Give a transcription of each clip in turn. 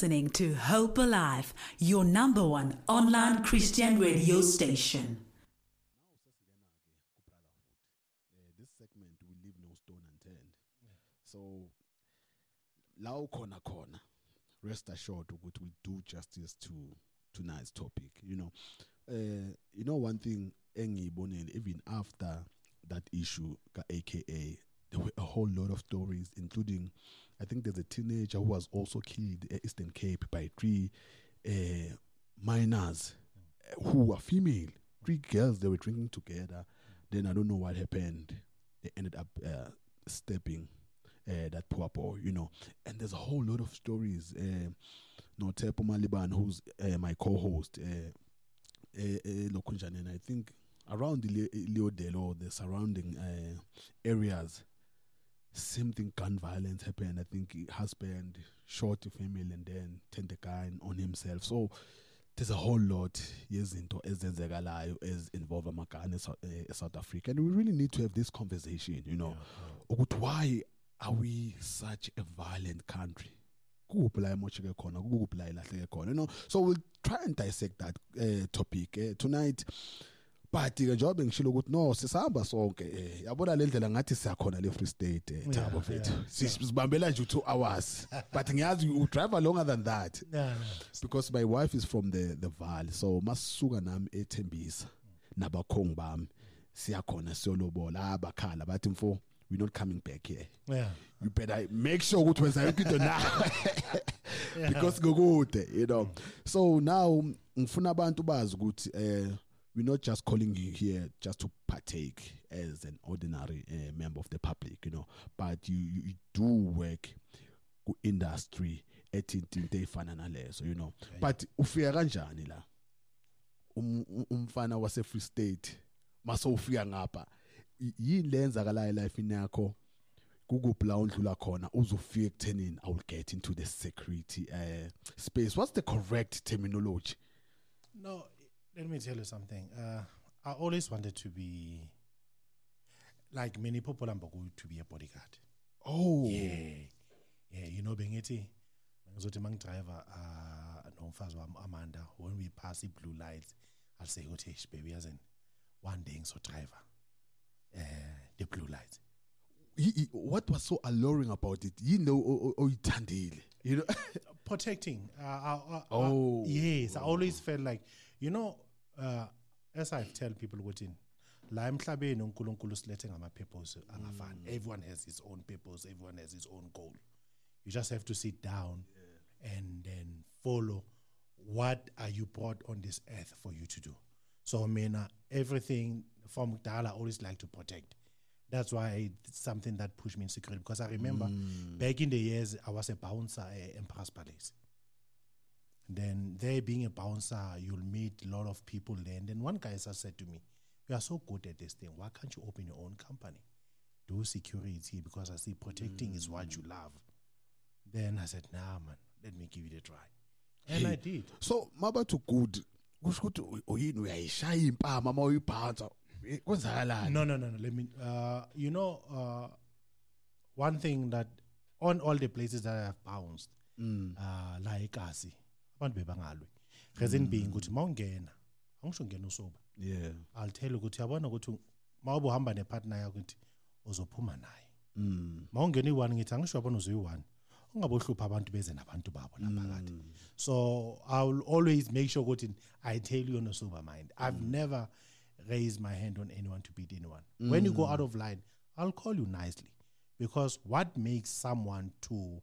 listening to Hope Alive, your number one online Christian radio station. this segment will leave no stone unturned so la ukhona khona rest assured we do justice to tonight's topic you know uh, you know one thing even after that issue ka AKA there were a whole lot of stories including I think there's a teenager who was also killed at Eastern Cape by three uh, minors uh, who were female three girls they were drinking together then I don't know what happened they ended up uh, stepping uh, that poor boy, you know. And there's a whole lot of stories. Uh, no Tepo Maliban, who's uh, my co-host, uh, uh, uh, and I think around Leodelo, the surrounding uh, areas, same thing, gun violence happened. I think husband shot a female and then turned the gun on himself. So there's a whole lot yezinto ezenzekalayo as involve amagane eSou- eh, eSouth Africa. And we really need to have this conversation you know ukuthi why are we such a violent country? Kukuphi la emosheke khona? Kukuphi la ilahleke khona you know? So we'll try and dissect that uh, topic uh, tonight but ke njengoba ngishilo ukuthi no sisahamba sonke eh yabona le ndlela ngathi siyakhona le free state eh, thabo Yeah, mfethu. yeah, Si- sibambela nje 2 hours. But ngiyazi you drive longer than that. Yeah, because my wife is from the the valley so masuka nami ethembisa nabakhongi bami. Siyakhona siyolobola abakhala bathi mfo we're not coming back here. Yeah. you better make sure ukuthi wenza yonke into now because kukude you know. So now ngifuna abantu bazi ukuthi eh we're not just calling you here just to partake as an ordinary uh, member of the public you know but you, you, you do work industry ethinta into eyifana nalezo you know. But ufika kanjani la? Um- um- umfana wase Free State mase ufika ngapha yini lenzakalayo life yakho? Kukuphi la undlula khona? Uzofika ekuthenini i will get into the security uh, space? What's the correct terminology? No, let me tell you something. Uh, I always wanted to be like many people. I'm going to be a bodyguard. oh Yeah, yeah. You know, bengithi ngizothi mangidriver uh nomfazi wami Amanda when we pass the blue lights I'll say ukuthi "Eish, baby yazi one day ngizo driver uh the blue lights Y- y- what was so alluring about it you know o- o- oyithandile you know protecting. Uh, uh, uh, Oh. yes, I always felt like, you know, uh, as I tell people within, la emhlabeni uNkulunkulu silethe ngama-purpose angafani. Mm. Everyone has his own purpose everyone has his own goal. You just have to sit down and then follow what are you brought on this earth for you to do. So mina everything from dala always like to protect. That's why it's something that pushed me in security because I remember mm. back in the years I was a bouncer eh, at Emperor's Palace. Then there being a bouncer, you'll meet a lot of people there. And then one guy just said to me, You are so good at this thing. Why can't you open your own company? Do security because I see protecting is what you love. Then I said, Nah, man, let me give it a try. And I did. so mabathi good kusho ukuthi uyini uyayishaya impama uma uyibhansa kwenzakalani No, no, no, no. Let me, uh, you know, uh, one thing that on all the places that I have bounced, Mm. uh, la eKasi, abantu bebangalwe. Reason being mm. ukuthi mawungena, ngena usoba. yeah I'll tell ukuthi yabona ukuthi mawube uhamba nepartner yakho ukuthi uzophuma naye. mm. Mawungena i1 ngithi angisho yabona uzoyi1. Ungabohlupha abantu beze nabantu babo kade. Mm. So I will always make sure ukuthi I tell you on a sober mind. I've mm. never raised my hand on anyone to beat anyone. When you go out of line, I'll call you nicely because what makes someone to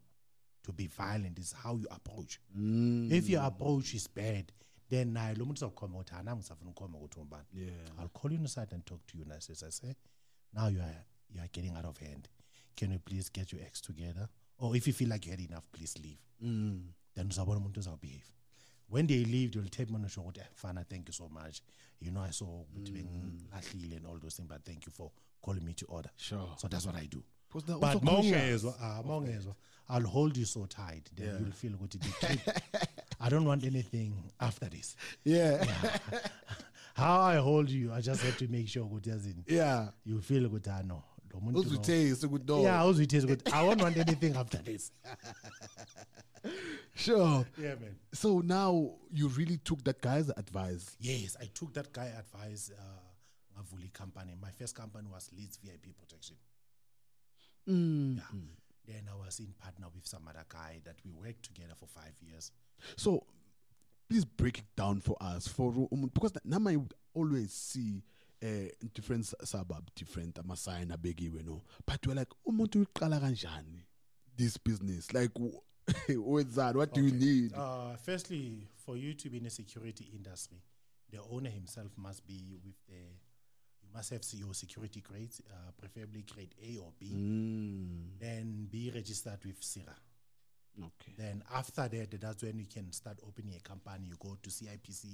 to be violent is how you approach. Mm. If your approach is bad, then naye lo muntu uzokhoma ukuthi ana ngisafuna ukukhoma ukuthi umbani. yeah I'll call you inside and talk to you nicely. I say, now you are you are getting out of hand. Can you please get your ex together? Or if you feel like you had enough, please leave. mm. Then uzabona umuntu uzawubehave. When they leave, they'll tell me usho ukuthi fana thank you so much. You know I saw ukuthi bengilahlile and all those things but thank you for calling me to order. sure So that's what I do. But conscious. mawungezwa ah mawungezwa I'll hold you so tight then Yeah. you'll feel trip I don't want anything after this. yeah How I hold you, I just have to make sure ukuthi yazini yeah you feel lo muntu lo- uzwithese ukuthi no yeah uzwithese ukuthi I won't want anything after this Sure. Yeah, man. So now you really took that guy's advice. Yes, I took that guy advice. Uh, Ngavuli company. My first company was Leeds VIP Protection. Mm. Yeah. Then I was in partner with some other guy that we worked together for five years. So please break it down for us for umuntu because nama you would always see uh, different suburb different ama-sign abekiwe no but we're like umuntu uyiqala kanjani this business like w- wenzani what do you need Uh, firstly, for you to be in a security industry, the owner himself must be with the. You must have your security grades, uh, preferably grade A or B. Mm, Then be registered with SIRA. okay Then after that, that's when you can start opening a company. You go to CIPC,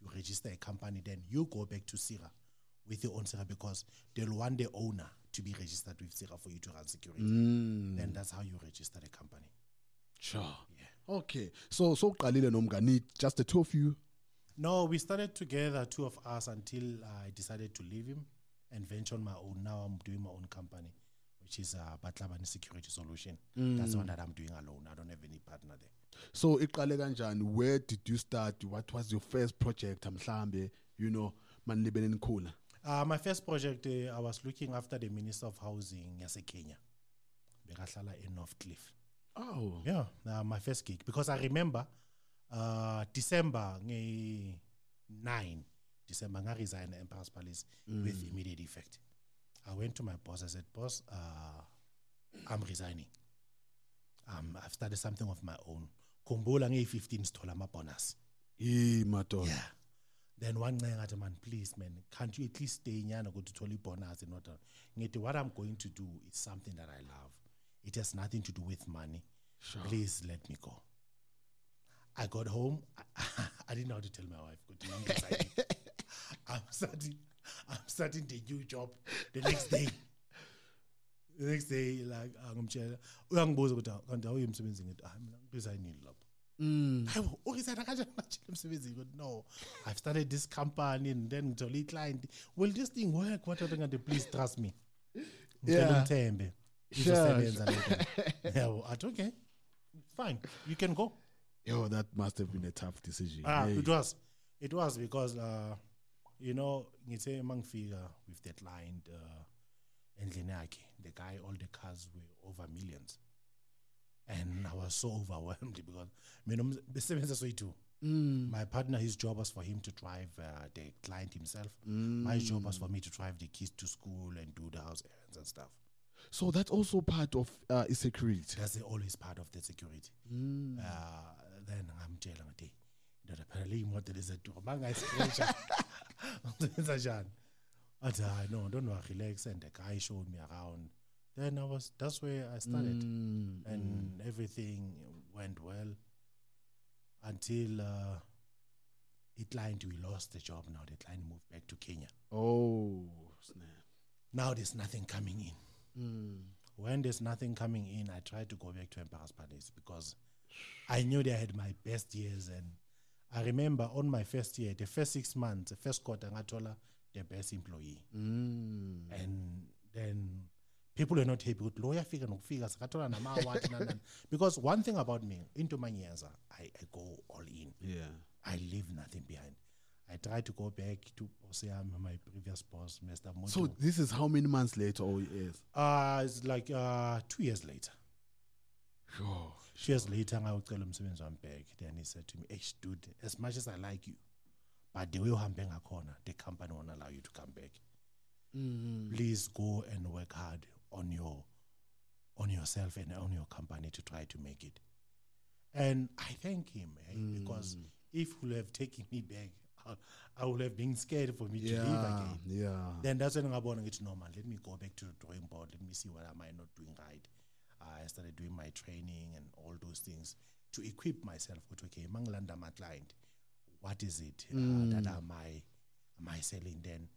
you register a company, then you go back to SIRA with your own SIRA because they'll want the owner to be registered with SIRA for you to run security. Mm, Then that's how you register the company. sure Yeah. okay so so uqalile nomngani just the two of you No, we started together, two of us, until I decided to leave him and venture on my own. Now I'm doing my own company, which is uh, Batlabani Security Solution. That's the one that I'm doing alone. I don't have any partner there. so iqale kanjani where did you start what was your first project mhlambe you know manilibele nikhula Uh, my first project, uh, I was looking after the Minister of Housing yase Kenya. Bekahlala in North Cliff. oh Yeah, uh, my first gig. Because I remember uh, December nge 9, December, I resigned Emperor's Palace with immediate effect. I went to my boss. I said, Boss, uh, I'm resigning. Um, I've started something of my own. Kumbula nge 15 stola my bonus. Eh, Yeah. Then one day I man, please, man, can't you at least stay in and go to Tolly bonus and what? Ngithi, What I'm going to do is something that I love. It has nothing to do with money. Sure. Please let me go. I got home. I, I didn't know how to tell my wife. "Good evening. I'm starting. I'm starting the new job the next day. The next day, like uyangibuza ukuthi kanti awuye emsebenzini ngithi hayi mina ngiresign lapho Mm. hayibo uresigna kanjani ngatshela emsebenzini ukuthi no i've started this company and then ngithole i-client will this thing work what other ngathi please trust me ngicela Yeah. Sure, izosebenza yabo athi okay fine you can go Yo, that must have been a tough decision. Ah, Hey. it was. It was because uh, you know, ngithe mangifika with that client uh endlini yakhe, the guy all the cars were over millions. And I was so overwhelmed because mina besebenza soyi-two. Mm. My partner, his job was for him to drive uh, the client himself. My job was for me to drive the kids to school and do the house errands and stuff. So that's also part of uh, security. That's always part of the security. Mm. uh, then ngamtshela ngathi ndoda phela le imoto lezeduru mangayiscratcha ngizenza njani? Athi hayi no don't worry relax and the guy showed me around. Then i was that's where i started. Mm, and everything went well until uh, client we lost the job. Now the client moved back to kenya. Oh, snap. now there's nothing coming in. Mm. when there's nothing coming in, I tried to go back to Emperor's Palace because I knew they had my best years. And I remember on my first year, the first six months, the first quarter, I told ngatola the best employee. Mm. And then people were not happy with lawyer figure no figure sakatola nama award na- na- because one thing about me into my years I, I go all in Yeah. I leave nothing behind I try to go back to boss yami, my previous boss Mr. Mojo. So this is how many months later? Oh, yes. uh it's like uh two years later Sure. two years later I would tell ngawucela umsebenzi wami back then he said to me hey dude as much as i like you but the way uhambe ngakhona the company won't allow you to come back. Mm. please go and work hard on your on yourself and on your company to try to make it. And i thank him eh, because if he would have taken me back I, I would have been scared for me to leave again. Yeah. then that's when ngabona ngithi no man let me go back to the drawing board. Let me see what am i not doing right i started doing my training and all those things to equip myself ukuthi okay mangilanda my client what is it uh, that am i am i selling then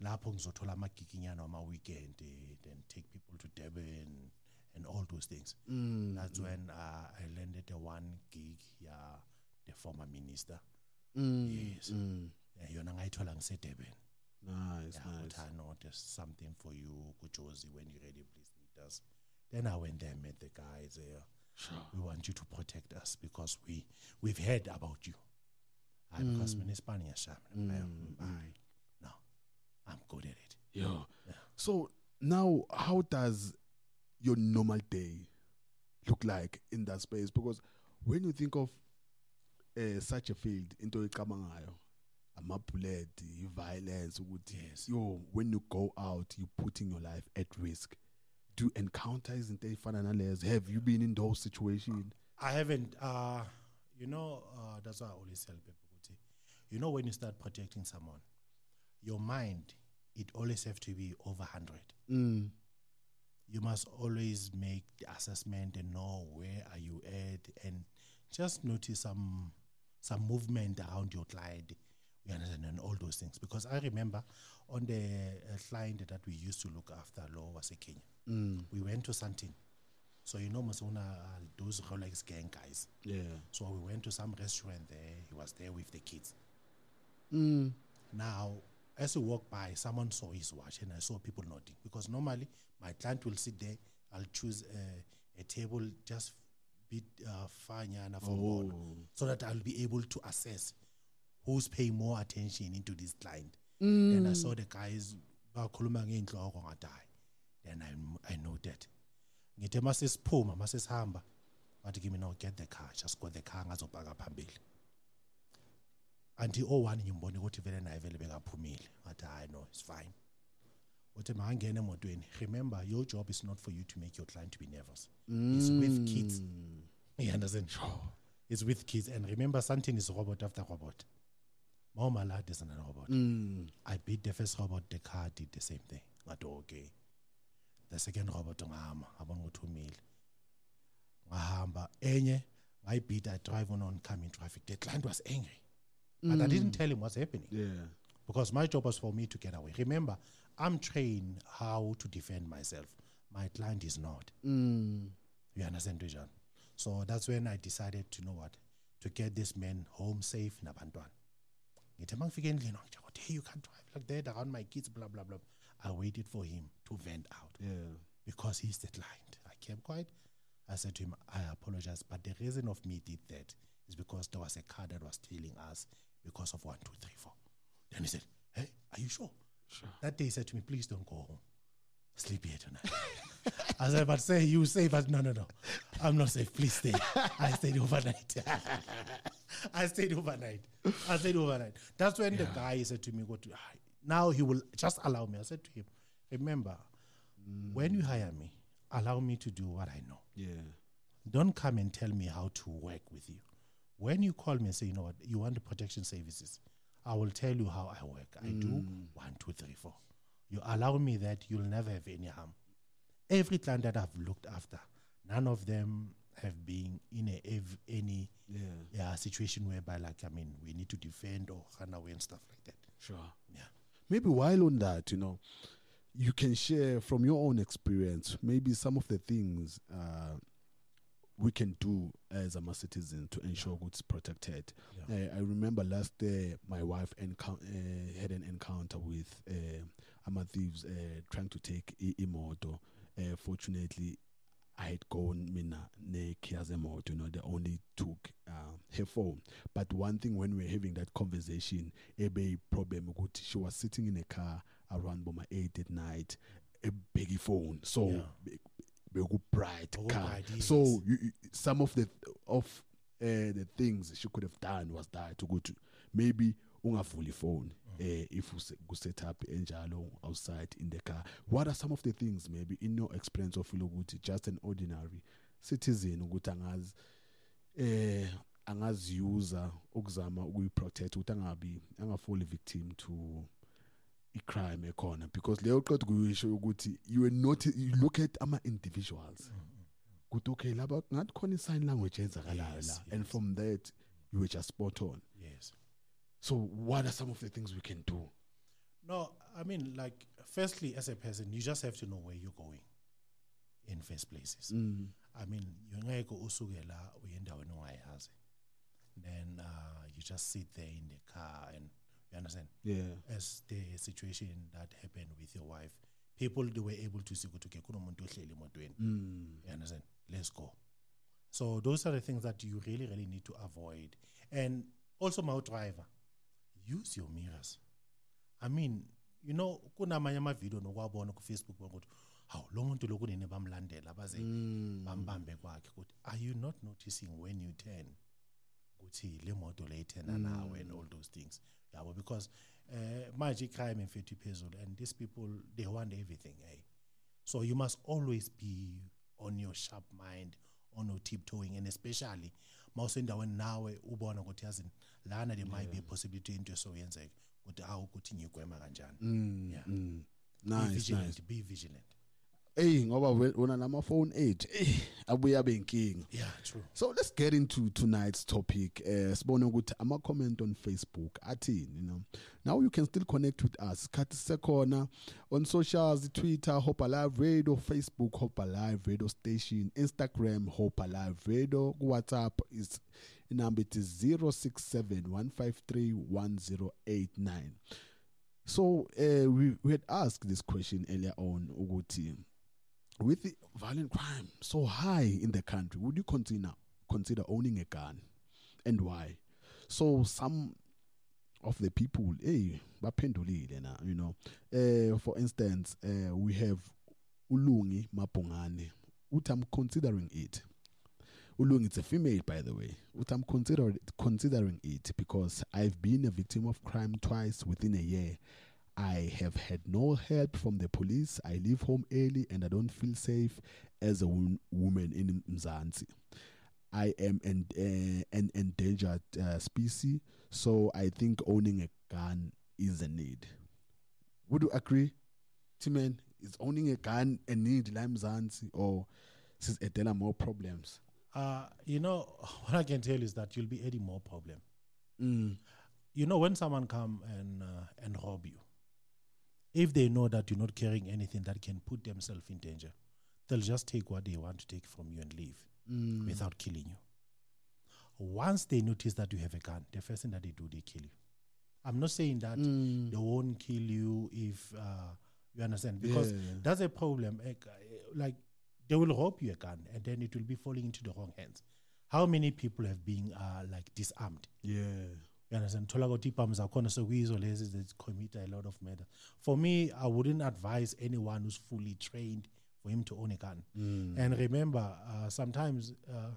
lapho ngizothola amagiginyana ama-weekend eh, then take people to durban and all those things Mm. that's when uh, i landed the one gig yeah the former minister Mm. Yes. Mm. Yona ngayithola ngisedurban Nice. yeah, nice. I know there's something for you, Kujozi. When you're ready, please meet us. Then I went there, and met the guys there. Sure. we want you to protect us because we we've heard about you. Hayi, because mina Spanish shami. No. I'm good at it. Yeah. So now, how does your normal day look like in that space? Because when you think of uh, such a field, into ikamangayo, amabullet, violence, Yes. yo, when you go out, you're putting your life at risk. Do you encounter izinto ey'fana nalezo? Have you been in those situations? I haven't uh you know uh that's why I always tell people ukuthi, you know when you start protecting someone your mind it always have to be over 100 Mm. you must always make the assessment and know where are you at and just notice some some movement around your client you understand and all those things because i remember on the uh, client that we used to look after law was a kenya Mm. we went to Sandton so you know Masona, uh, those rolex gang guys Yeah. so we went to some restaurant there he was there with the kids Mm. now, as we walked by, someone saw his watch, and I saw people nodding because normally my client will sit there. I'll choose a, a table just bit uh, far nyana from all, Oh. so that I'll be able to assess who's paying more attention into this client. Mm. Then I saw the guys bakhuluma ngeyinhloko ngathi then I, I noted ngithe masesiphuma masesihamba wathi kimi now get the car. Just got the car ngazobhaka phambili. Anti o1 ngimbone ukuthi vele naye vele bekaphumile ngathi hayi no it's fine. Uthi makangena emotweni. Remember your job is not for you to make your client to be nervous. It's with kids. Mm. you understand? It's with kids. And remember something is robot after robot. More malad is another robot. Mm. I beat the first robot, the car did the same thing. Ngathi okay. The second robot ngahamba, ngabona ukuthi umile. Ngahamba enye ngayibeat I drive on oncoming traffic. The client was angry. But I didn't tell him what's happening Yeah. because my job was for me to get away. Remember, I'm trained how to defend myself. My client is not. Mm. You understand, Dujan? So that's when I decided to know what to get this man home safe nabantwana. Ngithi mangifike endlini ngitsho ukuthi hey you can't drive like that around my kids blah blah blah. I waited for him to vent out Yeah. because he's the client. I kept quiet. I said to him, I apologize, but the reason of me did that is because there was a car that was tailing us because of one, two, three, four. Then he said, Hey, are you sure? Sure. That day he said to me, Please don't go home. Sleep here tonight. I said, But say you safe. but No, no, no. I'm not safe. Please stay. I stayed overnight. I stayed overnight. I stayed overnight. That's when the guy said to me, Go to now he will just allow me. I said to him, Remember, when you hire me, allow me to do what I know. Yeah. Don't come and tell me how to work with you. When you call me and say, you know what, you want the protection services, I will tell you how I work. I do mm. one, two, three, four. You allow me that, you'll never have any harm. Every client that I've looked after, none of them have been in a ev- any Yeah. yeah, situation whereby, like, I mean, we need to defend or run away and stuff like that. Sure. Yeah. Maybe while on that, you know, you can share from your own experience maybe some of the things uh, we can do as a citizen to ensure goods protected. Yeah. Uh, I remember last day my wife encou- uh, had an encounter with uh, thieves uh, trying to take imoto. Uh, fortunately, I had gone mina ne Kiazemoto, you know, they only took uh, her phone. But one thing when we were having that conversation, ebe problem she was sitting in a car around Boma 8 at night, a big phone. So Yeah. bright Beku car. So you, some of the of uh, the things she could have done was that to go to maybe ungavuli phone Eh, if you set up enjalo outside in the car. What are some of the things maybe in your experience of ukuthi just an ordinary citizen ukuthi angazi eh angaziuza ukuzama ukuyiprotect ukuthi angabi angafoli victim to i-crime ekhona? Because leyo qeda kuyisho ukuthi you are not you look at ama individuals mm, mm, mm. kuthi okay laba ngathi khona i-sign language eyenzakalayo la. And from that you were just spot on. So what are some of the things we can do No, I mean, like, firstly, as a person, you just have to know where you're going in first places. mm. I mean, you ngeke usuke la uye endaweni ongayazi. Then uh, you just sit there in the car and you understand. yeah As the situation that happened with your wife, people they were able to see ukuthi okay kunomuntu ohleli emotweni. mm. You understand? Let's go. So those are the things that you really, really need to avoid. And also, my driver, use your mirrors. I mean, you know, kunamanye amavidiyo nokwabona ku-Facebook ukuthi hawu lo muntu lo kunini bamlandela baze bambambe kwakhe. Ukuthi are you not noticing when you turn? Ukuthi le moto le ithena nawe and all those things. Yabo because uh, manje i-crime mfethu iphezulu and these people they want everything eh? so you must always be on your sharp mind on your tiptoeing and especially mawusendaweni nawe ubona ukuthi yazini lana there might be a possibility into esoyenzeka ukuthi awu ukuthi ngigwema kanjani yeah Mm. be Nice, vigilant nice. be vigilant Hey, ngoba wona namafone ethu eh abuye abe inkinga. yeah true So let's get into tonight's topic. Uh, sibone ukuthi ama comment on Facebook athini, you know. Now you can still connect with us. Khathi sekhona on socials, Twitter, Hope Alive Radio, Facebook, Hope Alive Radio Station, Instagram, Hope Alive Radio, WhatsApp is number it is 0671531089. So uh, we, we had asked this question earlier on, Uguti with the violent crime so high in the country, would you consider consider owning a gun, and why? So some of the people, hey, you know. Uh, for instance, uh, we have Ulungi Mapongane. Uthi I'm considering it. Ulungi, it's a female, by the way. Uthi I'm consider considering it because I've been a victim of crime twice within a year. I have had no help from the police. I leave home early and I don't feel safe as a wom- woman in Mzansi. I am an, uh, an endangered uh, species, so I think owning a gun is a need. Would you agree, Timen? Is owning a gun a need, like Mzansi, or says Adela more problems? uh you know what i can tell is that you'll be adding more problem Mm. you know when someone come and uh, and rob you if they know that you're not carrying anything that can put themselves in danger they'll just take what they want to take from you and leave Mm. without killing you once they notice that you have a gun the first thing that they do they kill you i'm not saying that Mm. they won't kill you if uh, you understand because Yeah. that's a problem like they will rob you a gun and then it will be falling into the wrong hands how many people have been uh, like disarmed Yeah. You understand thola ukuthi ibhamu zakhona sekuyizo lezi that commit a lot of murder for me i wouldn't advise anyone who's fully trained for him to own a gun Mm. and remember uh, sometimes uh,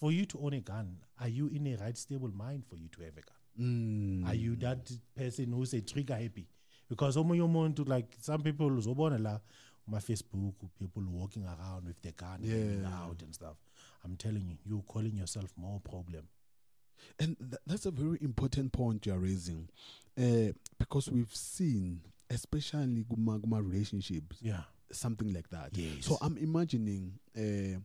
for you to own a gun are you in a right stable mind for you to have a gun Mm. are you that person who's a trigger happy because omunye umuntu like some people uzobona la my facebook people walking around with the gun Yeah. out and stuff i'm telling you you're calling yourself more problem And th- that's a very important point you're raising, uh, because we've seen, especially kuma, kuma relationships, yeah something like that. Yes. So I'm imagining uh,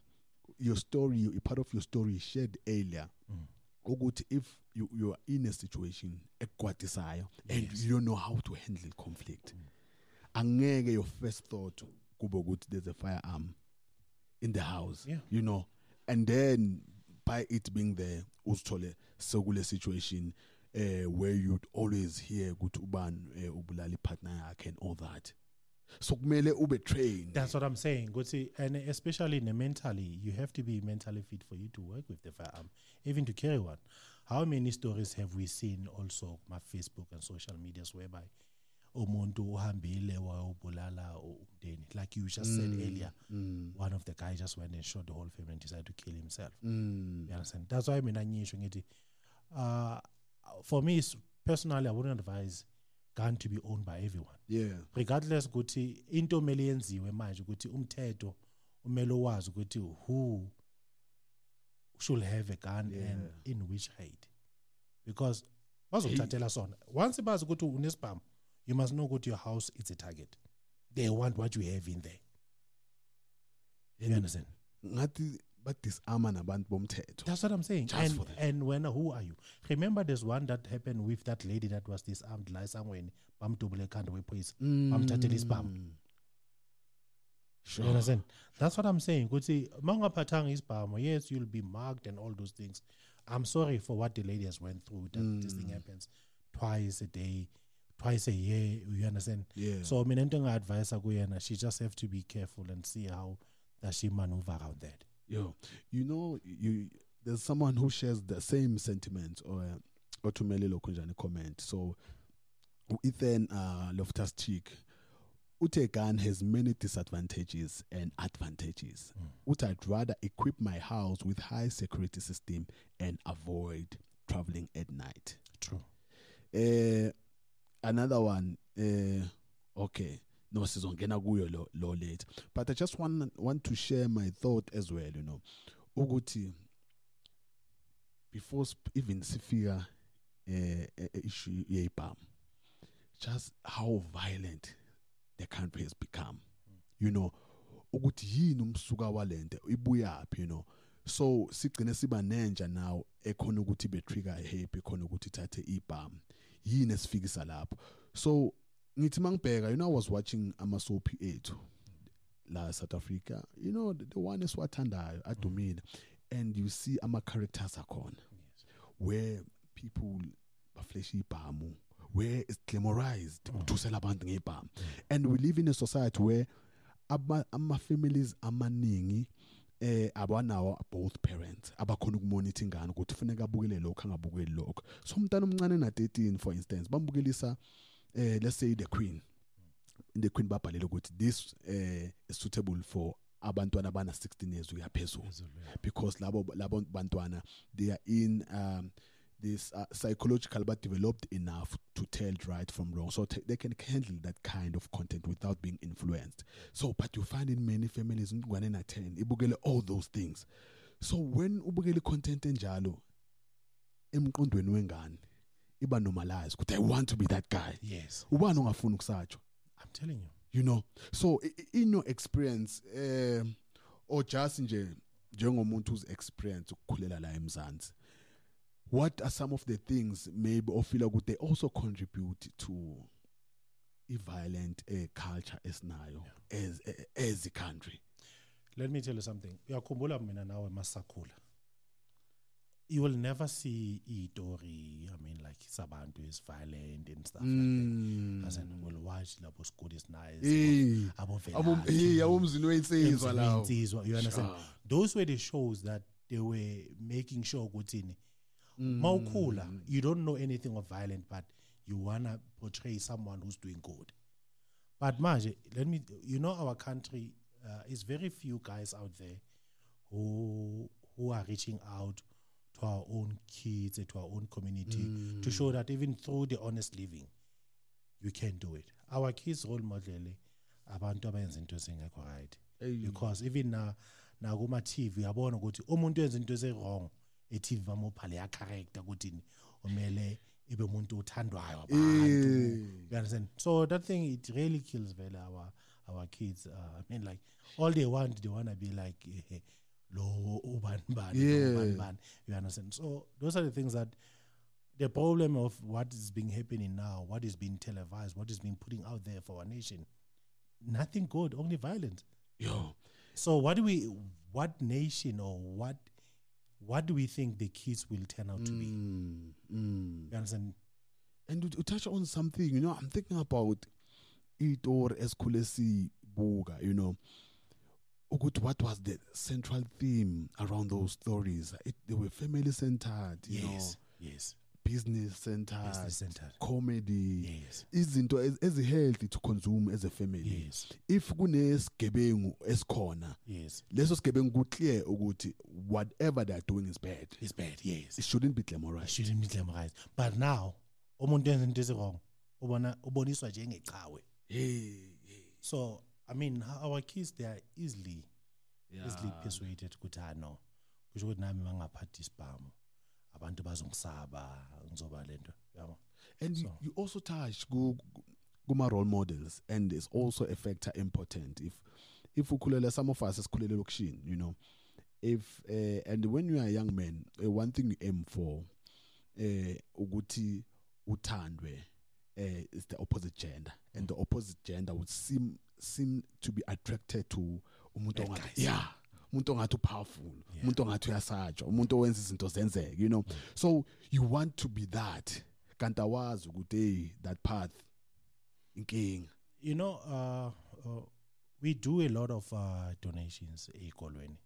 your story, a part of your story shared earlier. Mm. Ukuthi if you, you are in a situation ekwatisayo and Yes. you don't know how to handle conflict, angeke your first thought kube ukuthi there's a firearm in the house Yeah. you know and then by it being there uzithole sekule situation uh, where you'd always hear ukuthi ubani uh, ubulala ipartner yakhe and all that. So kumele ube trained. That's what i'm saying Ukuthi, and especially the mentally you have to be mentally fit for you to work with the firearm even to carry one. How many stories have we seen also my facebook and social medias whereby umuntu uhambile wayobulala umndeni. Like you just said earlier mm, one of the guys just went and shot the whole family and decided to kill himself. Mm, you understand? That's why mina ngisho ngithi uh for me s- personally i wouldn't advise gun to be owned by everyone. Yeah. Regardless ukuthi into omele yenziwe manje ukuthi umthetho umele wazi ukuthi who should have a gun Yeah. and in which height. Because bazokuthathela sona. Once bazi ukuthi unesibhamu you must not go to your house it's a target they want what you have in there you And understand ngathi badisarma nabantu bomthetho That's what I'm saying. Just and for that. and when who are you? Remember, there's one that happened with that lady that was disarmed like somewhere in Bamdubule of place. bamthathela isibhamu. Mm. You understand? That's what I'm saying. Kuti mangaphathanga isibhamu, yes, you'll be marked and all those things. I'm sorry for what the lady has went through. That this Mm. thing happens twice a day, twice a year. You understand? yeah So mina into advice kuyena, she just have to be careful and see how does she maneuver around that. Yo, you know, you there's someone who shares the same sentiment or or to Melilo Kunjani comment. So Ethan uh Loftus Cheek Utegan has many disadvantages and advantages. Ut I'd rather equip my house with high security system and avoid traveling at night. True. Eh another one eh okay no sizongena kuyo lo lo later but i just want want to share my thought as well you know ukuthi before even sifika eh eh, issue yebham just how violent the country has become you know ukuthi yini umsuka walento ibuyaphi you know. So sigcine siba nenja now ekhona ukuthi be trigger happy ekhona ukuthi ithathe ibham yini esifikisa lapho. So ngithi mangibheka you know i was watching ama soapy ethu la South Africa. You know the, the one esiwathandayo adumile. And you see ama characters akhona where people baflesh ibhamu where it's glamorized mm. ukuthusela abantu ngebhamu. Mm. And we live in a society where ama, ama families amaningi eh abanawo both parents abakhona ukumonitor ingane ukuthi kufuneka abukele lokho angabukeli lokho so umntana omncane na 13 for instance bambukelisa eh let's say the queen. The queen babhalele ukuthi this eh is suitable for abantwana abana 16 years uyaphezulu because labo labo bantwana they are in um this uh, psychological but developed enough to tell right from wrong. So t- they can handle that kind of content without being influenced. So but you find in many families na 10 ibukele all those things. So when ubukele content enjalo emqondweni wengane iba normalize ukuthi i want to be that guy. Yes. ubani ongafuni ukusatshwa I'm telling you. you know? So in your experience um or just nje njengomuntu who's experience ukukhulela la emzansi what are some of the things maybe ofila ukuthi they also contribute to i-violent uh, culture esinayo as eh, as a country Let me tell you something. Uyakhumbula mina nawe masakhula. You will never see itori, I mean like sabantu is violent and stuff like that. As in we'll watch labo school is nice. Eh, Abo abo- abomzini weyinsizwa lawo you understand? Those were the shows that they were making sure ukuthi Mm. you don't know anything of violent but you wanna portray someone who's doing good. But manje, let me you know our country uh, is very few guys out there who who are reaching out to our own kids and to our own community to show that even through the honest living you can do it. Our kids role model abantu abenza into ezingekho right because even na na kuma TV uyabona ukuthi umuntu wenza into ezi-wrong e-TV bamupha leya character ukuthi umele ibe umuntu othandwayo abantu. You understand? So that thing it really kills vele our our kids uh, i mean like all they want they want to be like eh, lo ubani bani lo Yeah. you understand? So those are the things that the problem of what is being happening now what is being televised what is being putting out there for our nation nothing good only violence. Yo. So what do we what nation or what what do we think the kids will turn out to be? Mm, mm. you understand? And you, you touch on something you know i'm thinking about it or esikhule sibuka you know. What was the central theme around those stories? It, they were family centered you yes know. yes business centered business centered comedy yes. izinto ez- ezi-healthy to consume as a family. Yes. If kunesigebengu esikhona yes. leso sigebengu ku-clear ukuthi whatever they're doing is bad. It's bad yes. It shouldn't be I glamorized shouldn't be glamorized. But now umuntu wenza into ezi-wrong ubona uboniswa njengecawe hey, hey. so i mean ho- our kids they are easily easily persuaded ukuthi ah no. Kusho ukuthi nami mangaphathi isibhamu. Abantu bazongisaba ngizoba lento yabo? And you, So- you also touch ku- ku- kuma role models, and it's also a factor important. If if ukulele, some of us esikhulele lokishini, you know, if uh, and when you are a young man, uh, one thing you aim for, uh, ukuthi uthandwe, uh, is the opposite gender, and the opposite gender would seem seem to be attracted to umuntu ongathi- yeah umuntu ongathi upowerful Yeah. umuntu ongathi uyasatshwa umuntu owenza izinto zenzeke you know so you want to be that kanti awazi ukuthi hey that path inkinga you know uh, uh we do a lot of uh donations ey'kolweni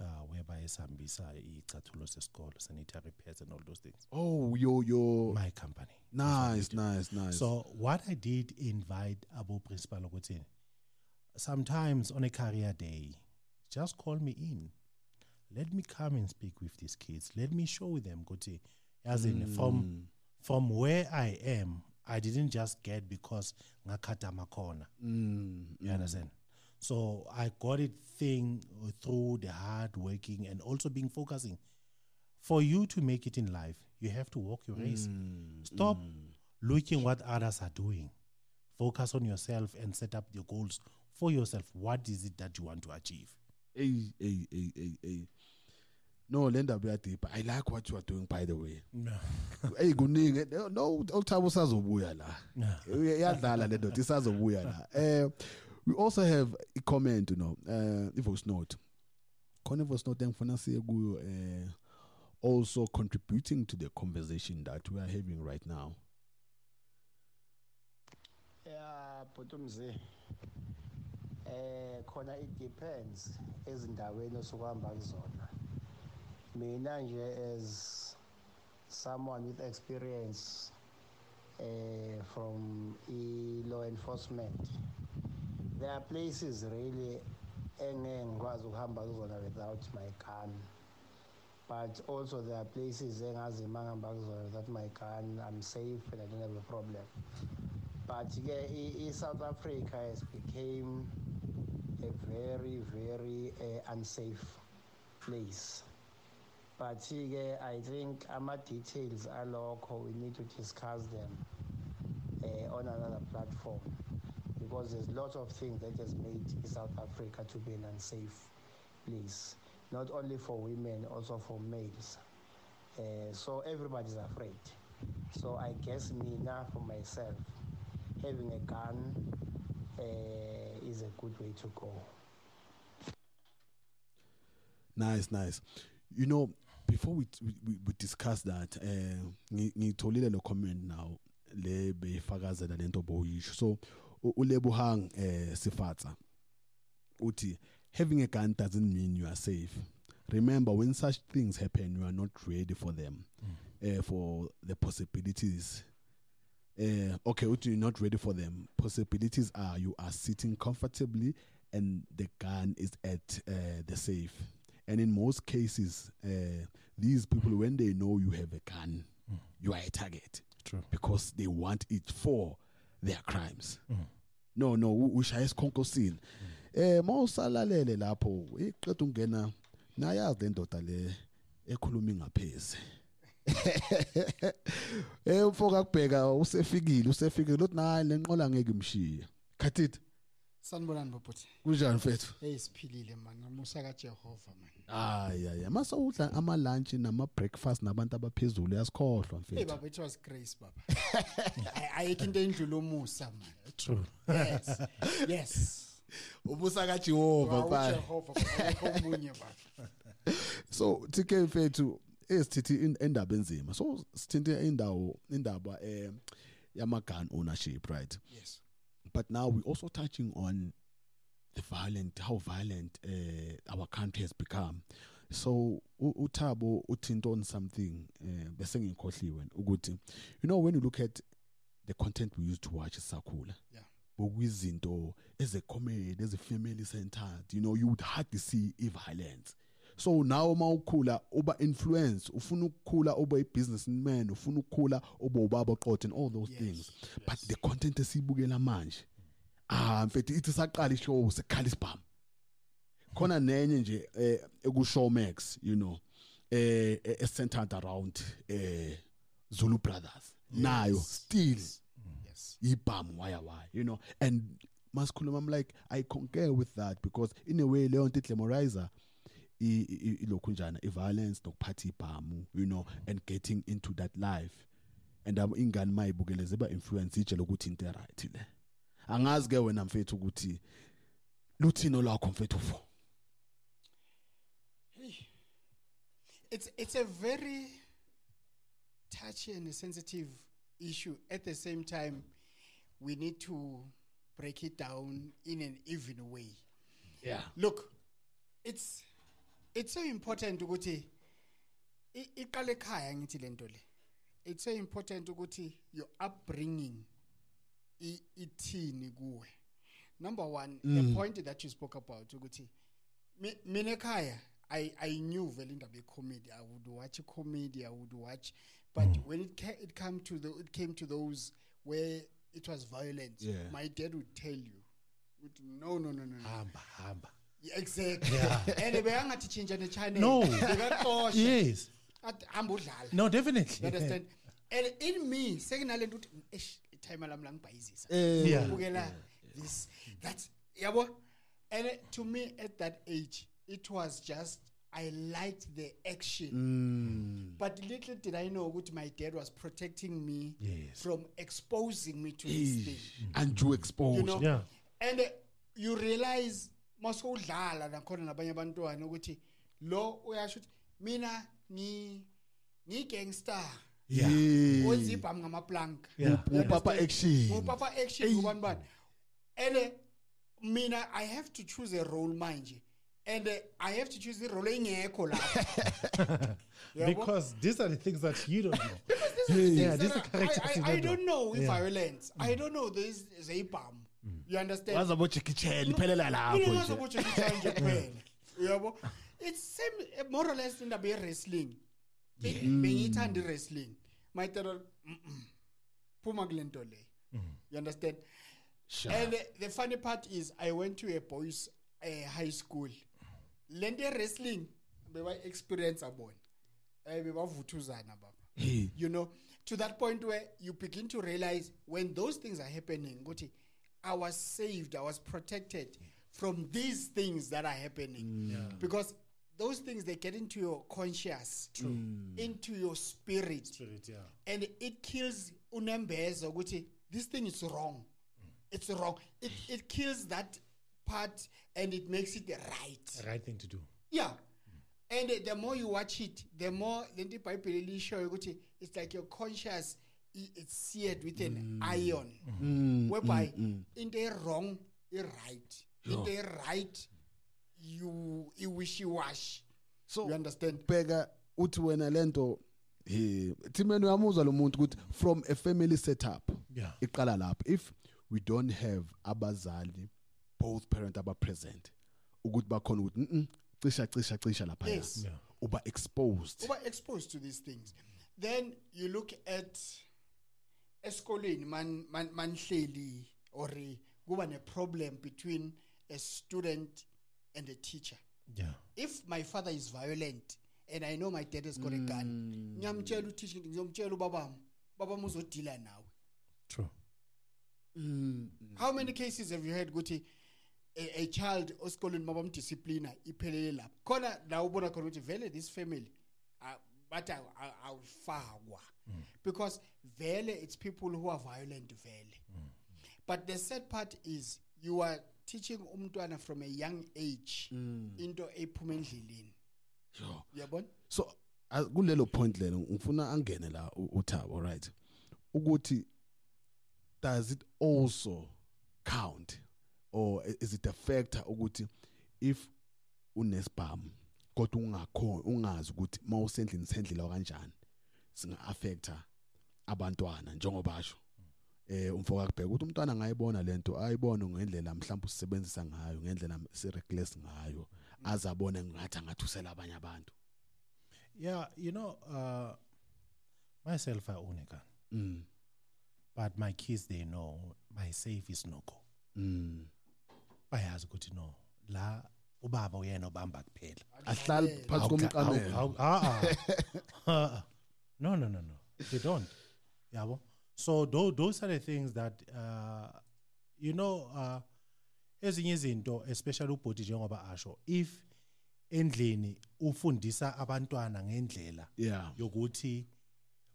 uh, whereby esihambisa icathulo sesikolo sanitary pads and all those things Oh, yo, yo. my company Nice, nice, nice. so what i did invite abo principal ukuthi sometimes on a career day just call me in. Let me come and speak with these kids. Let me show them ukuthi as in from from where i am i didn't just get because ngakhatha makona. Mm, you understand? So i got it thing through the hard working and also being focusing. For you to make it in life you have to walk your race. mm, stop looking what others are doing. Focus on yourself and set up your goals for yourself. What is it that you want to achieve Hey, hey, hey, hey, hey. No, lenda buya deep. I like what you are doing, by the way. hey, kuningi. No, uthabo usazobuya la. Iyadlala le ndoda isazobuya la. Eh, we also have a comment, you know, uh, i-voice note. Khona i-voice note engifuna siye kuyo eh also contributing to the conversation that we are having right now. Yeah, Putumzi. Eh khona it depends ezindaweni osukuhamba kuzona. Mina nje as someone with experience eh from i law enforcement there are places really engeke ngikwazi ukuhamba kuzona without my gun but also there are places engazi uma ngihamba kuzona without my gun I'm safe and I don't have a problem but ke i-south africa has became a very very uh, unsafe place. But ke i think ama-details alokho we need to discuss them uh, on another platform. Because there's lots of things that has made south africa to be an unsafe place not only for women also for males. Uh, so everybody's afraid. So i guess mina for myself having a gun uh, is a good way to go. Nice, nice. You know, before we we, we- we discuss that, eh ngi- ngitholile lo comment now le beyifakazela lento boyisho. So u- uLebuhang eh Sifatsa uthi having a gun doesn't mean you are safe. Remember when such things happen you are not ready for them. Eh for the possibilities uh, okay, what you're not ready for them. Possibilities are you are sitting comfortably and the gun is at uh, the safe. And in most cases, uh, these people, when they know you have a gun, you are a target True. because they want it for their crimes. No, no, u- ushaya isikhonkosini. Eh mawusalalele lapho iqeda ungena nayazi le ndoda le ekhuluma ingaphezi. Eh mfoka kubheka usefikile usefikile. Lothi nayi lenqola ngeke imshiye. Khathithi sanibonani babhuti kunjani mfethu? hey siphilile man. Ngamusa kajehova man. Hayi hayi mase udla ama lunch nama breakfast nabantu abaphezulu yasikhohlwa hey mfethu. baba it was grace baba. Ay- ayikho into endlula umusa man. True. Yes yes. Ubusa kaJehova bye. ujehova akekho omunye baba. So TK mfethu in- indaba enzima. So sithinte indawo indaba eh yama gun ownership right? yes but now we're also touching on the violent how violent uh, our country has become so uthabo uthinta on something uh, bese ngikhohliwe ukuthi you know when you look at the content we used to watch sakhula Yeah. bokuyizinto eze-comedy eze-family centered you know you would hardly see i-violence so now uma ukhula uba influence ufuna ukukhula ube i-businessman ufuna ukukhula ube ubaba oqotho and all those Yes, things. but the content esiyibukela manje ah mfethu ithi saqala ishow sekhala isibhamu. Khona nenye nje eh eku-showmax you know eh eh, centered around eh Zulu Brothers. Nayo still yes. ibhamu waya waya you know. And masikhuluma i'm like i concur with that because in a way leyo nto iglamorizer i- i- ilokhu njana i-violence nokuphatha ibhamu you know and getting into that life. And abo ingane mayibukele ziba influence itshe lokuthi into right le. Angazi ke wena mfethu ukuthi luthino lwakho mfethu fo it's it's a very touchy and sensitive issue. At the same time we need to break it down in an even way. Yeah. Look it's it's so important ukuthi iqale ekhaya ngithi lento le. It's so important ukuthi your upbringing ithini kuwe. Number one the mm. point that you spoke about ukuthi mi- mina ekhaya I, I knew vele indaba ye-comedy. I would watch a comedy i would watch but mm. when it, ca- it, come to the, it came to those where it was violent Yeah. my dad would tell you ukuthi, no no no no, no. hamba hamba Yeah, exactly. And bekangathi tshintsha ne-channel No. bekaxosha. Yes. Athi hamba udlala no definitely. You definitely understand? And in me sekunalento ukuthi eish ithayima lami langibhayizisa Eh, Yeah. ukubukela this. That's yabo? And to me at that age it was just i liked the action. Mm, but little did i know ukuthi my dad was protecting me Yes. from exposing me to this thing. And you expose you know? Yeah. and uh, you realize masowudlala nakhona nabanye abantwana ukuthi lo uyasho ukuthi mina ni ni gangster. Yeah. wenza ibhamu ngamaplanka. Yeah. You upapa action. Ngupapa action ngubani bani uh, mina i have to choose a role manje. And uh, i have to choose irole engekho lapho. Yabo? because these are the things that you don't know. Yeah that these are characters I, I, I don't know. know. Yeah. violence. I don't know this zeyibhamu you understand? Waza bojackie chan iphelela lapho nje. kuphela. Uyabo? It's same more or less indaba ye-wrestling Be- bengiyithanda i-wrestling. My dad was, "Mm-mm, phuma kule nto leyo you understand? Sure. and uh, the funny part is i went to a boys uh, high school. Le nto ye-wrestling beba-experience bona. Um bebavuthuzana baba. You know to that point where you begin to realize when those things are happening ukuthi i was saved i was protected from these things that are happening. Mm. Because those things they get into your conscious mm. into your spirit, Spirit, yeah. and it kills unembeza ukuthi this thing is wrong. Mm. It's wrong. It, it kills that part and it makes it right. The right thing to do. Yeah. And the more you watch it the more the nto ibhayibhile lishoyo ukuthi it's like your conscious i- it's seared with an mm. iron mm. whereby mm, in the wrong, i-right into e-right you iwishy-wash So- you understand? Bheka uthi wena lento thimeni uyamuzwa lo muntu ukuthi from a family setup Yeah. iqala lapho if we don't have abazali both parent aba present ukuthi bakhona ukuthi mhm cisha cisha cisha lapha Yes. Yeah. uba exposed. Uba exposed to these things. Then you look at esikoleni man man manhleli or kuba ne problem between a student and a teacher. Yeah. If my father is violent and i know my dad has got a gun ngiyamtshela uteacher ngizomtshela ubabami babami uzodila nawe. True. How many cases have you heard ukuthi a, a child esikoleni mabamdisciplina iphelele lapho? Khona la ubona khona ukuthi vele this family bathi awu- awu- awufakwa. Because vele it's people who are violent vele. But the sad part is you are teaching umntwana from a young age mm. into ephuma endleleni. Yo. uyabona so a- kulelo point lelo ngifuna angene la u- uthabo right? Ukuthi does it also count or is it a factor ukuthi if unesibhamu kodwa ungakho ungazi ukuthi mawusendlini sendlela kanjani singa affecta abantwana njengoba basho eh umfoka kubheka ukuthi umntwana angayibona lento ayibone ngendlela mhlawumbe usebenzisa ngayo ngendlela si reckless ngayo azabone ngathi angathusela abanye abantu. Yeah you know uh myself i own a gun. Mm. but my kids they know my safe is no go. Mm. bayazi ukuthi no la ubaba uyena obamba kuphela. Ahlali phansi komqamelo. ah. Ah, no no no no. They don't. Yabo? So those, those are the things that uh you know uh ezinye izinto especially ubhodi njengoba asho if endlini ufundisa abantwana ngendlela yokuthi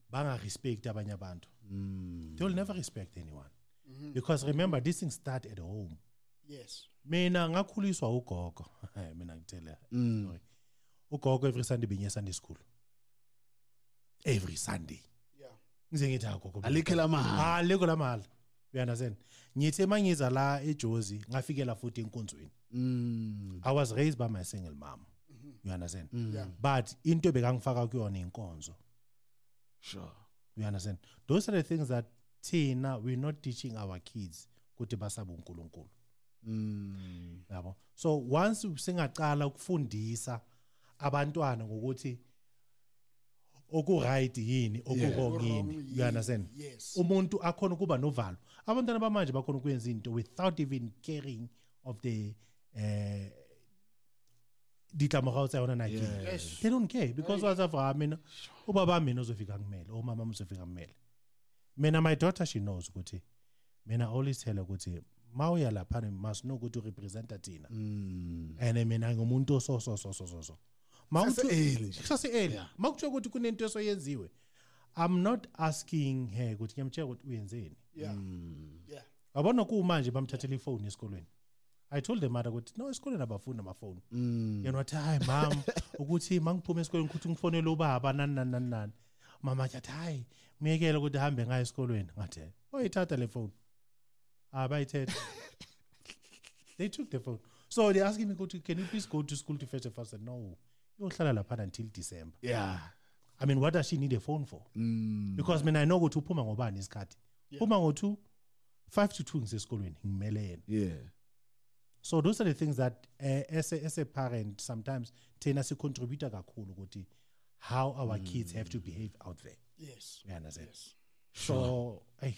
bangarespect abanye abantu mm. they will never respect anyone. Because remember these things start at home. Yes. Mina ngakhuliswa ugogo. Mina ngitshela Mm. sorry. Ugogo every sunday benye sunday school. Every sunday. Yeah. Ngize ngithi agogo alikhe lamahala alikho lamahhala you understand? Ngithi mangiza la ejozi ngafikela futhi enkonzweni. Mm. i was raised by my single mom. You understand? Yeah. but into bekangifaka kuyona inkonzo. Sure. you understand? Those are the things that thina we're not teaching our kids ukuthi basabe uNkulunkulu. Mm. yabo. So once singaqala ukufundisa abantwana ngokuthi okuright yini okurong yini? Oku-wrong you understand? Umuntu akhona ukuba novalo. Abantwana bamanje bakhona ukwenza into without even caring of the eh ditlamorao tsa yona Yes. they don't care because wazafa mina ubaba mina uzofika kumele umama uzofika kumele. Mina my daughter she knows ukuthi mina always tell her ukuthi mawuya lapha you must know ukuthi urepresenta thina Mm. and mina ngumuntu so so so so so so Sase-early nje. kusase-early makuthiwa ukuthi kunento esoyenziwe i'm not asking her ukuthi ngiyamtshela ukuthi uyenzeni Yeah. Mm. Yeah. yabona kuwumanje bamthathela ifoni esikolweni i told the mother ukuthi no esikolweni abafundi amafoni Mm. yena wathi hayi mam ukuthi mangiphuma esikolweni ukuthi ngifonele ubaba nani nani nani nani mama athi hayi miyekele ukuthi hambe ngayo esikolweni ngathi oyithatha le phone abayithethe they took the phone. So they asking me go to, can you please go to school to fetch a said no. Yohlala lapha until december. Yeah. i mean what does she need a phone for? Mm. because mina i know ukuthi uphuma ngobani isikhathi. Phuma ngo-two five to two ngisesikolweni ngimele yena Yeah. so those are the things that uh, as, a, as a parent sometimes thina sicontributa kakhulu ukuthi how our kids have to behave out there. Yes. you understand? Yes. so hey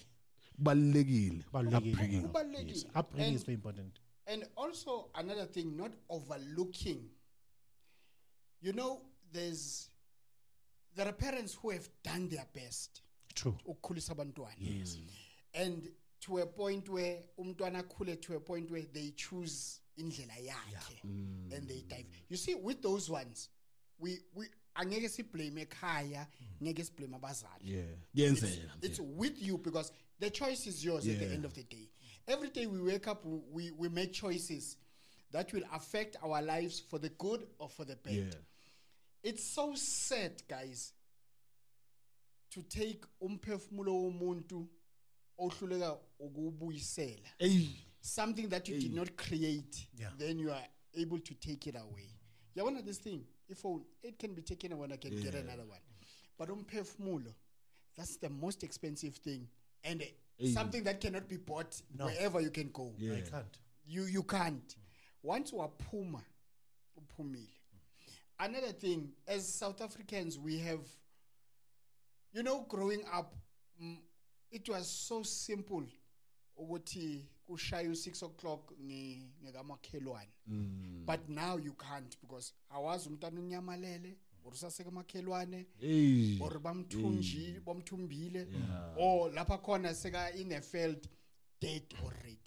Kubalulekile. balulekile Upbringing. yes. Kubalulekile. upbringing And- is very important And also another thing, not overlooking. You know, there's there are parents who have done their best true ukukhulisa abantwana. yes And to a point where umntwana akhule to a point where they choose indlela yakhe mm. and they dive. You see with those ones we we angeke si blame ekhaya, mm. ngeke si blame abazali. Yeah. Kuyenzeka. It's with you because the choice is yours at the end of the day. Every day we wake up, we, we, make choices that will affect our lives for the good or for the bad. Yeah. It's so sad, guys, to take umphefumulo womuntu ohluleka ukubuyisela something that you did not create Yeah. then you are able to take it away yabona this thing iphone it can be taken away and i can get another one but umphefumulo that's the most expensive thing and uh, Hey. something that cannot be bought No. wherever you can go Yeah. i can't you you can't once waphuma uphumile another thing as south africans we have you know growing up mm, it was so simple ukuthi kushaya u-6 o'clock nge- ngekamakhelwane Mm. but now you can't because awazi umntana unyamalele or Hey. or bamthunji bamthumbile or oh, lapha khona seka in a field dead already.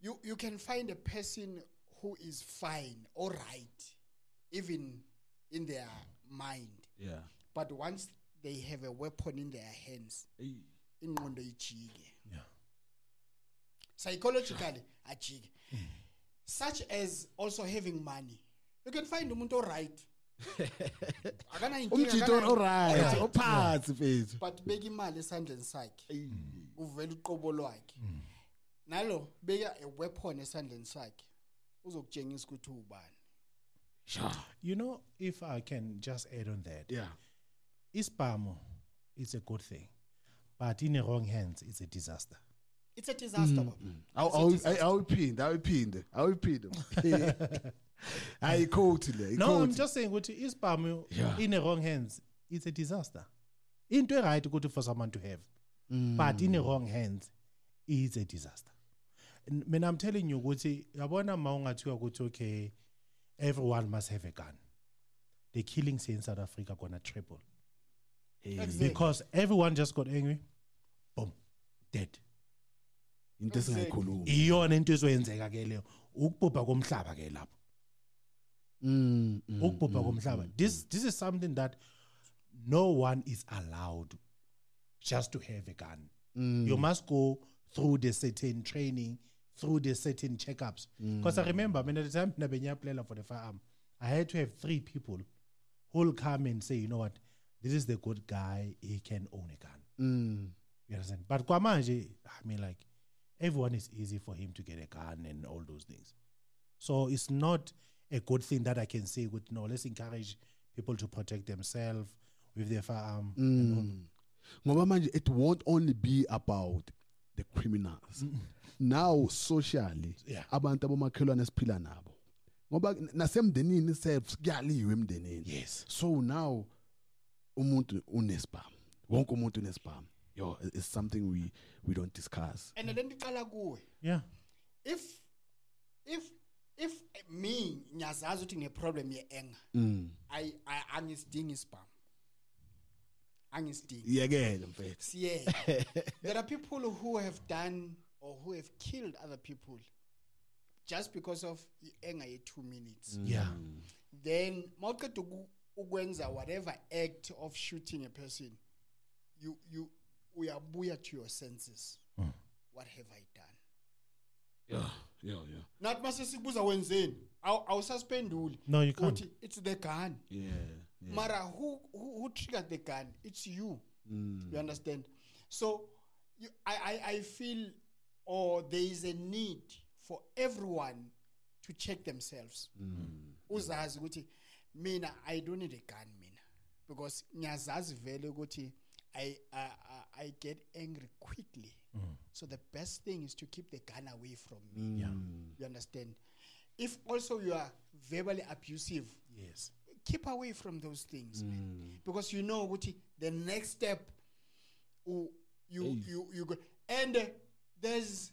You you can find a person who is fine all right even in their mind. Yeah. but once they have a weapon in their hands Hey. ingqondo ijike. Yeah. Psychologically ajike. Such as also having money. You can find umuntu Akanayinkinga, Umjito akanayo- alright. Alright. Ophansi mfethu. but beka imali esandleni sakhe uvela uqobo lwakhe nalo beka a weapon esandleni sakhe uzokutshengisa ukuthi ubani Sure. you know if i can just add on that Yeah. ispamo is a good thing but in the wrong hands it's a disaster it's a disaster baba Awu- awu- awuyiphinde ayikhoti le no i'm just saying ukuthi ispamo Yeah. in the wrong hands it's a disaster. Into right ukuthi for someone to have but in the wrong hands it's a disaster. Mina i'm telling you ukuthi yabona ma ungathiwa ukuthi okay everyone must have a gun. The killings in south africa gonna triple. Exactly. because everyone just got angry boom dead. Into esingayikhuluma iyona into ezoyenzeka ke leyo ukubhubha komhlaba ke lapho. Mm, mm, ukubhubha mm, komhlaba. mm. this this is something that no one is allowed just to have a gun. Mm. you must go through the certain training through the certain checkups. Because i remember when at the time when I player for the firearm i had to have three people who will come and say you know what? This is the good guy. He can own a gun. Mm. you understand? But kwamanje i mean like everyone is easy for him to get a gun and all those things. So it's not a good thing that I can say with no let's encourage people to protect themselves with their firearm and all. Mm. ngoba it won't only be about the criminals. Now socially Yeah. abantu abomakhelwane esiphila nabo. Ngoba nasemndenini self kuyaliwe emndenini. Yes. So now umuntu unesibhamu wonke umuntu unesibhamu yo it's something we we don't discuss. And lento iqala kuwe. Yeah. If if if me ngiyazazi ukuthi ngine-problem ye-anger mm. I- I- angisidingi isibhamu angisidingi. Yekele mfethu. Siyeke. There are people who have done or who have killed other people just because of i-anger ye-two minutes. Yeah. Then mawuqeda uku- ukwenza whatever act of shooting a person you you uyabuya to your senses. What have i done? Yeah yeah yeah. Nathi mase sikubuza wenzeni? Awu- awusaspenduli No, you can't. Uthi, it's the gun. Yeah, yeah. mara who, who who triggered the gun? It's you. Mm. you understand? So you, I, I i feel or there is a need for everyone to check themselves. Mm. uzazi ukuthi mina i don't need a gun mina. Because ngiyazazi vele ukuthi I, I, I, get angry quickly. So the best thing is to keep the gun away from me. You understand? If also you are verbally abusive, yes keep away from those things, man. Because you know what the next step u- you you you go and uh, there's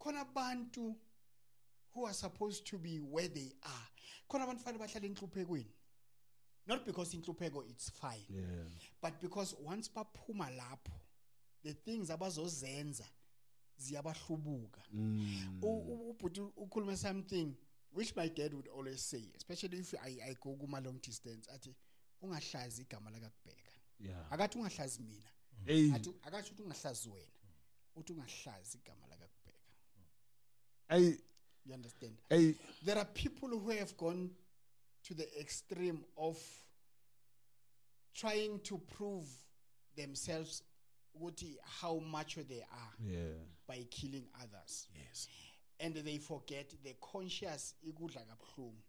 khona abantu who are supposed to be where they are khona abantu fanele bahlale enhluphekweni not because inhlupheko it's fine. Yeah. But because once baphuma lapho the things abazozenza ziyabahlubuka. Mm. U- u- ubhuti ukhulume something which my dad would always say especially if i, I go kuma long distance athi ungahlazi igama lakakubheka yeah. Akathi ungahlazi mina. Hey. Athi akathi ukuthi ungahlazi wena. Uthi ungahlazi igama lakakubheka hey. You understand? Hey. There are people who have gone to the extreme of trying to prove themselves ukuthi how mature they are yeah. by killing others. Yes. And they forget the conscious ikudla kabuhlungu.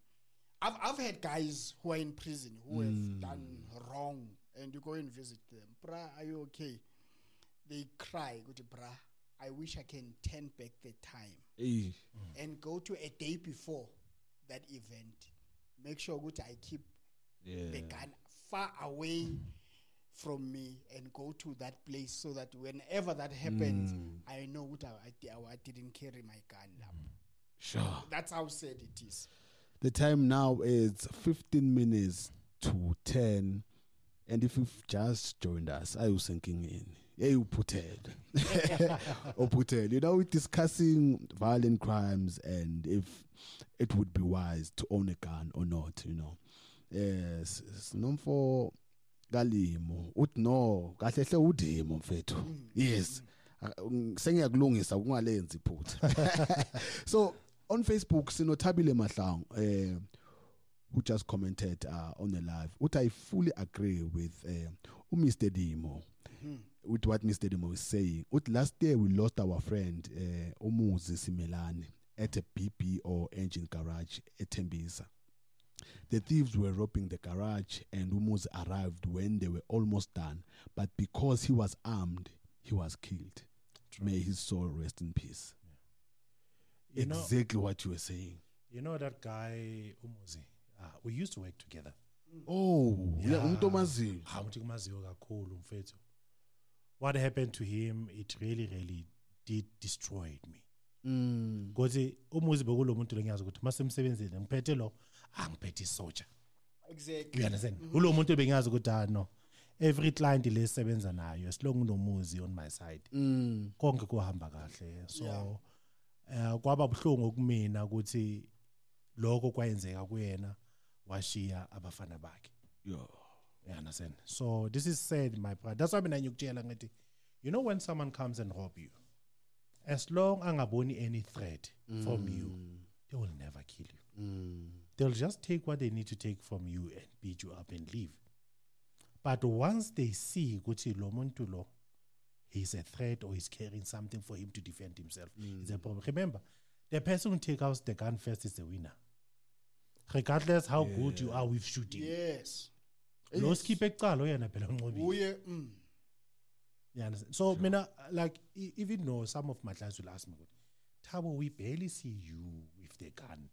I've, I've had guys who are in prison who have hmm. done wrong and you go and visit them. Bra are you okay? They cry ukuthi bra i wish i can turn back the time and go to a day before that event make sure ukuthi i keep yeah the gun far away from me and go to that place so that whenever that happens mm. i know what I, I, I didn't carry my gun lapho. sure that's how sad it is The time now is 15 minutes to 10. And if you've just joined us, I was sinking in. Yeah, you put it. or put it. You know, we're discussing violent crimes and if it would be wise to own a gun or not, you know. Yes, it's known for Galimo. Ut no, kahle hle udimo mfethu. Yes. Ah, ng- Sengiyakulungisa kungalenzi iphutha. So on Facebook, Sinothabile Mahlang, uh, who just commented uh, on the live, what I fully agree with uh, Mr. Dimo, with what Mr. Dimo is saying. Ut last year we lost our friend uh, Umuzi Simelane at a BP or Engen garage at Tembisa. The thieves were robbing the garage, and Umuzi arrived when they were almost done. But because he was armed, he was killed. May his soul rest in peace. you know exactly what you were saying. you know that guy umuzi uh, we used to work together Oh, yeah, umuntu what happened to him it really really did destroyed me Mm. ukuthi umuzi bekulo muntu lengiyazi ukuthi masemsebenzini ngiphethe lo angiphethe isoja exactly you understand ulo muntu bengiyazi ukuthi ah no every client lesebenza nayo as long unomuzi on my side Mm. konke kuhamba kahle so Yeah. eh kwaba buhlungu kumina ukuthi lokho kwayenzeka kuyena washiya abafana bakhe Yeah. You understand. So this is said my brother. That's why ngikutshela ngathi you know when someone comes and rob you as long as angaboni any threat from you they will never kill you. Mm. they'll just take what they need to take from you and beat you up and leave. But once they see ukuthi lo muntu lo he's a threat or he's carrying something for him to defend himself it's a problem. Remember the person who takes out the gun first is the winner. Regardless how good you are with shooting. Yes lo skipper ekuqala oyena phela unqobile uye mm, so mina like even though some of my clients will ask me Tabo we barely see you with the gun.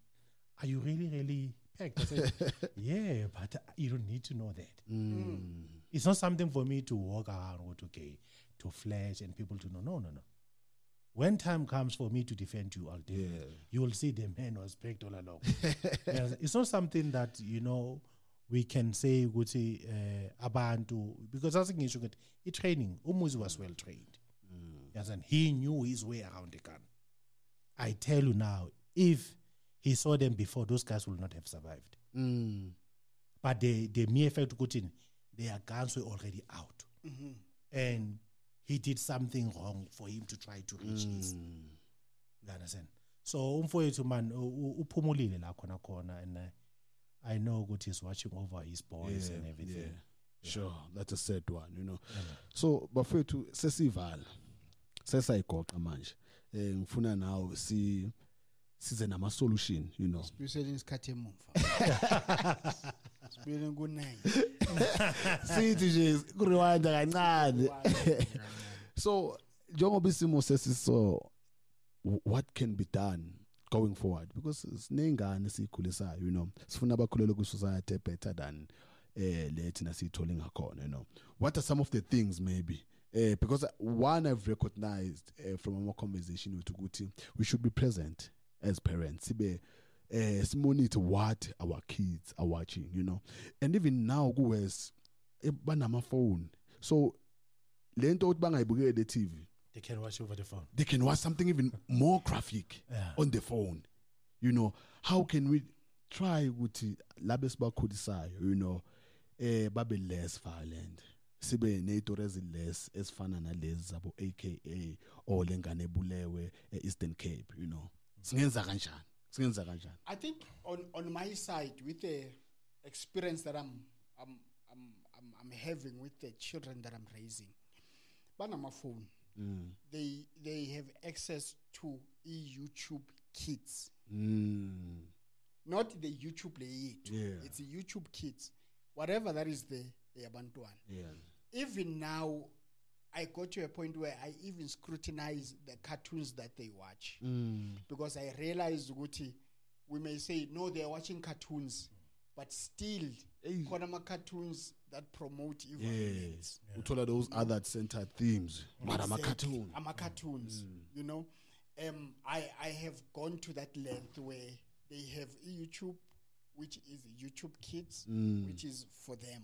Are you really really packed? I said yeah but you don't need to know that. Mm. it's not something for me to walk around with okay to flash and people to know. No no no. When time comes for me to defend you i'll defend. Yeah. you will see the man was packed all along. Yes, it's not something that you know we can say ukuthi uh, abantu because as ngisho ukuthi i-training umuzi was well trained. Yes and he knew his way around the gun. I tell you now if he saw them before those guys will not have survived. Mm. but the the mere fact ukuthi their guns were already out. And he did something wrong for him to try to reach his Mm. you understand? So umfowethu man uphumulile la khona khona and uh, i know ukuthi he's watching over his boys and everything Yeah. Sure, that's a sad one, you know. So bafethu sesivala. Sesayigoqa manje. Eh ngifuna nawe si size nama solution, you know. sibuyisele isikhathi emumva sibuyele ku-nine Sithi nje kurewind kancane. So njengoba isimo sesiso wh- what can be done going forward because sinengane sikhulisayo you know. Sifuna abakhulele ku society better than eh le thina siyithole ngakhona you know. What are some of the things maybe eh because one i've recognized uh, from our conversation with ukuthi we should be present as parents sibe eh simonitor what our kids are watching you know. And even now kuwes banama phone so lento bangayibukeli TV they can watch over the phone. They can watch something even more graphic Yeah. on the phone. You know how can we try ukuthi labe sibakhulisayo you know eh babe less violent sibe nezitori eziless ezifana nalezi zabo AKA or lengane ebulewe Eastern Cape you know. Singenza kanjani? Singenza kanjani? I think on on my side, with the experience that I'm I'm I'm I'm, I'm having with the children that I'm raising, banama phone, they they have access to e YouTube Kids, mm. not the YouTube late. Yeah. It's YouTube Kids, whatever that is the the Abantuan. yeah Even now, I got to a point where I even scrutinize the cartoons that they watch mm. because I realized ukuthi we may say no they are watching cartoons but still Hey. khona ama cartoons that promote evil yes uthola those other center themes. But i'm a cartoon. Ama cartoons you know? Um I I have gone to that length where they have YouTube which is YouTube Kids which is for them.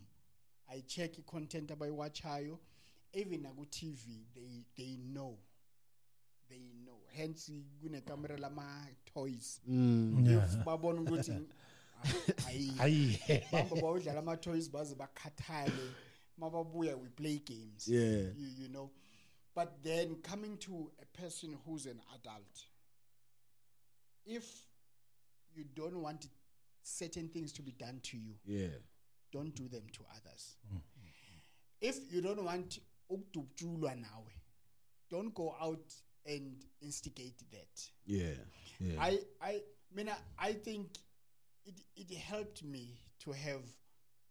I check content abayiwatchayo. Even naku TV they they know. They know. Hence kune camera lama toys mm. yeah. babona ukuthi ayi. Ayi. Bamba bawudlala ama toys baze bakhathale mababuya we play games. Yeah. you, you know. But then coming to a person who's an adult if you don't want certain things to be done to you yeah. don't do them to others. Mm. If you don't want ukudubjulwa nawe don't go out and instigate that. Yeah. Yeah. I I mina I think it it helped me to have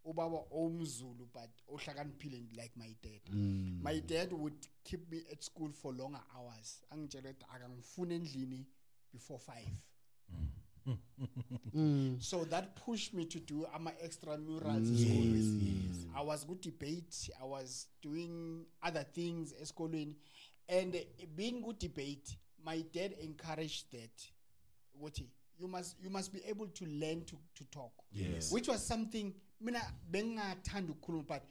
ubaba omzulu but ohlakaniphile like my dad. Mm. My dad would keep me at school for longer hours. Angitshela ukuthi akangifuni endlini before 5. Mm. So that pushed me to do ama extramurals yes, I was good debate, I was doing other things esikolweni and being good debate, my dad encouraged that. What you must you must be able to learn to, to talk. Yes. Which was something mina bengathanda ukukhuluma but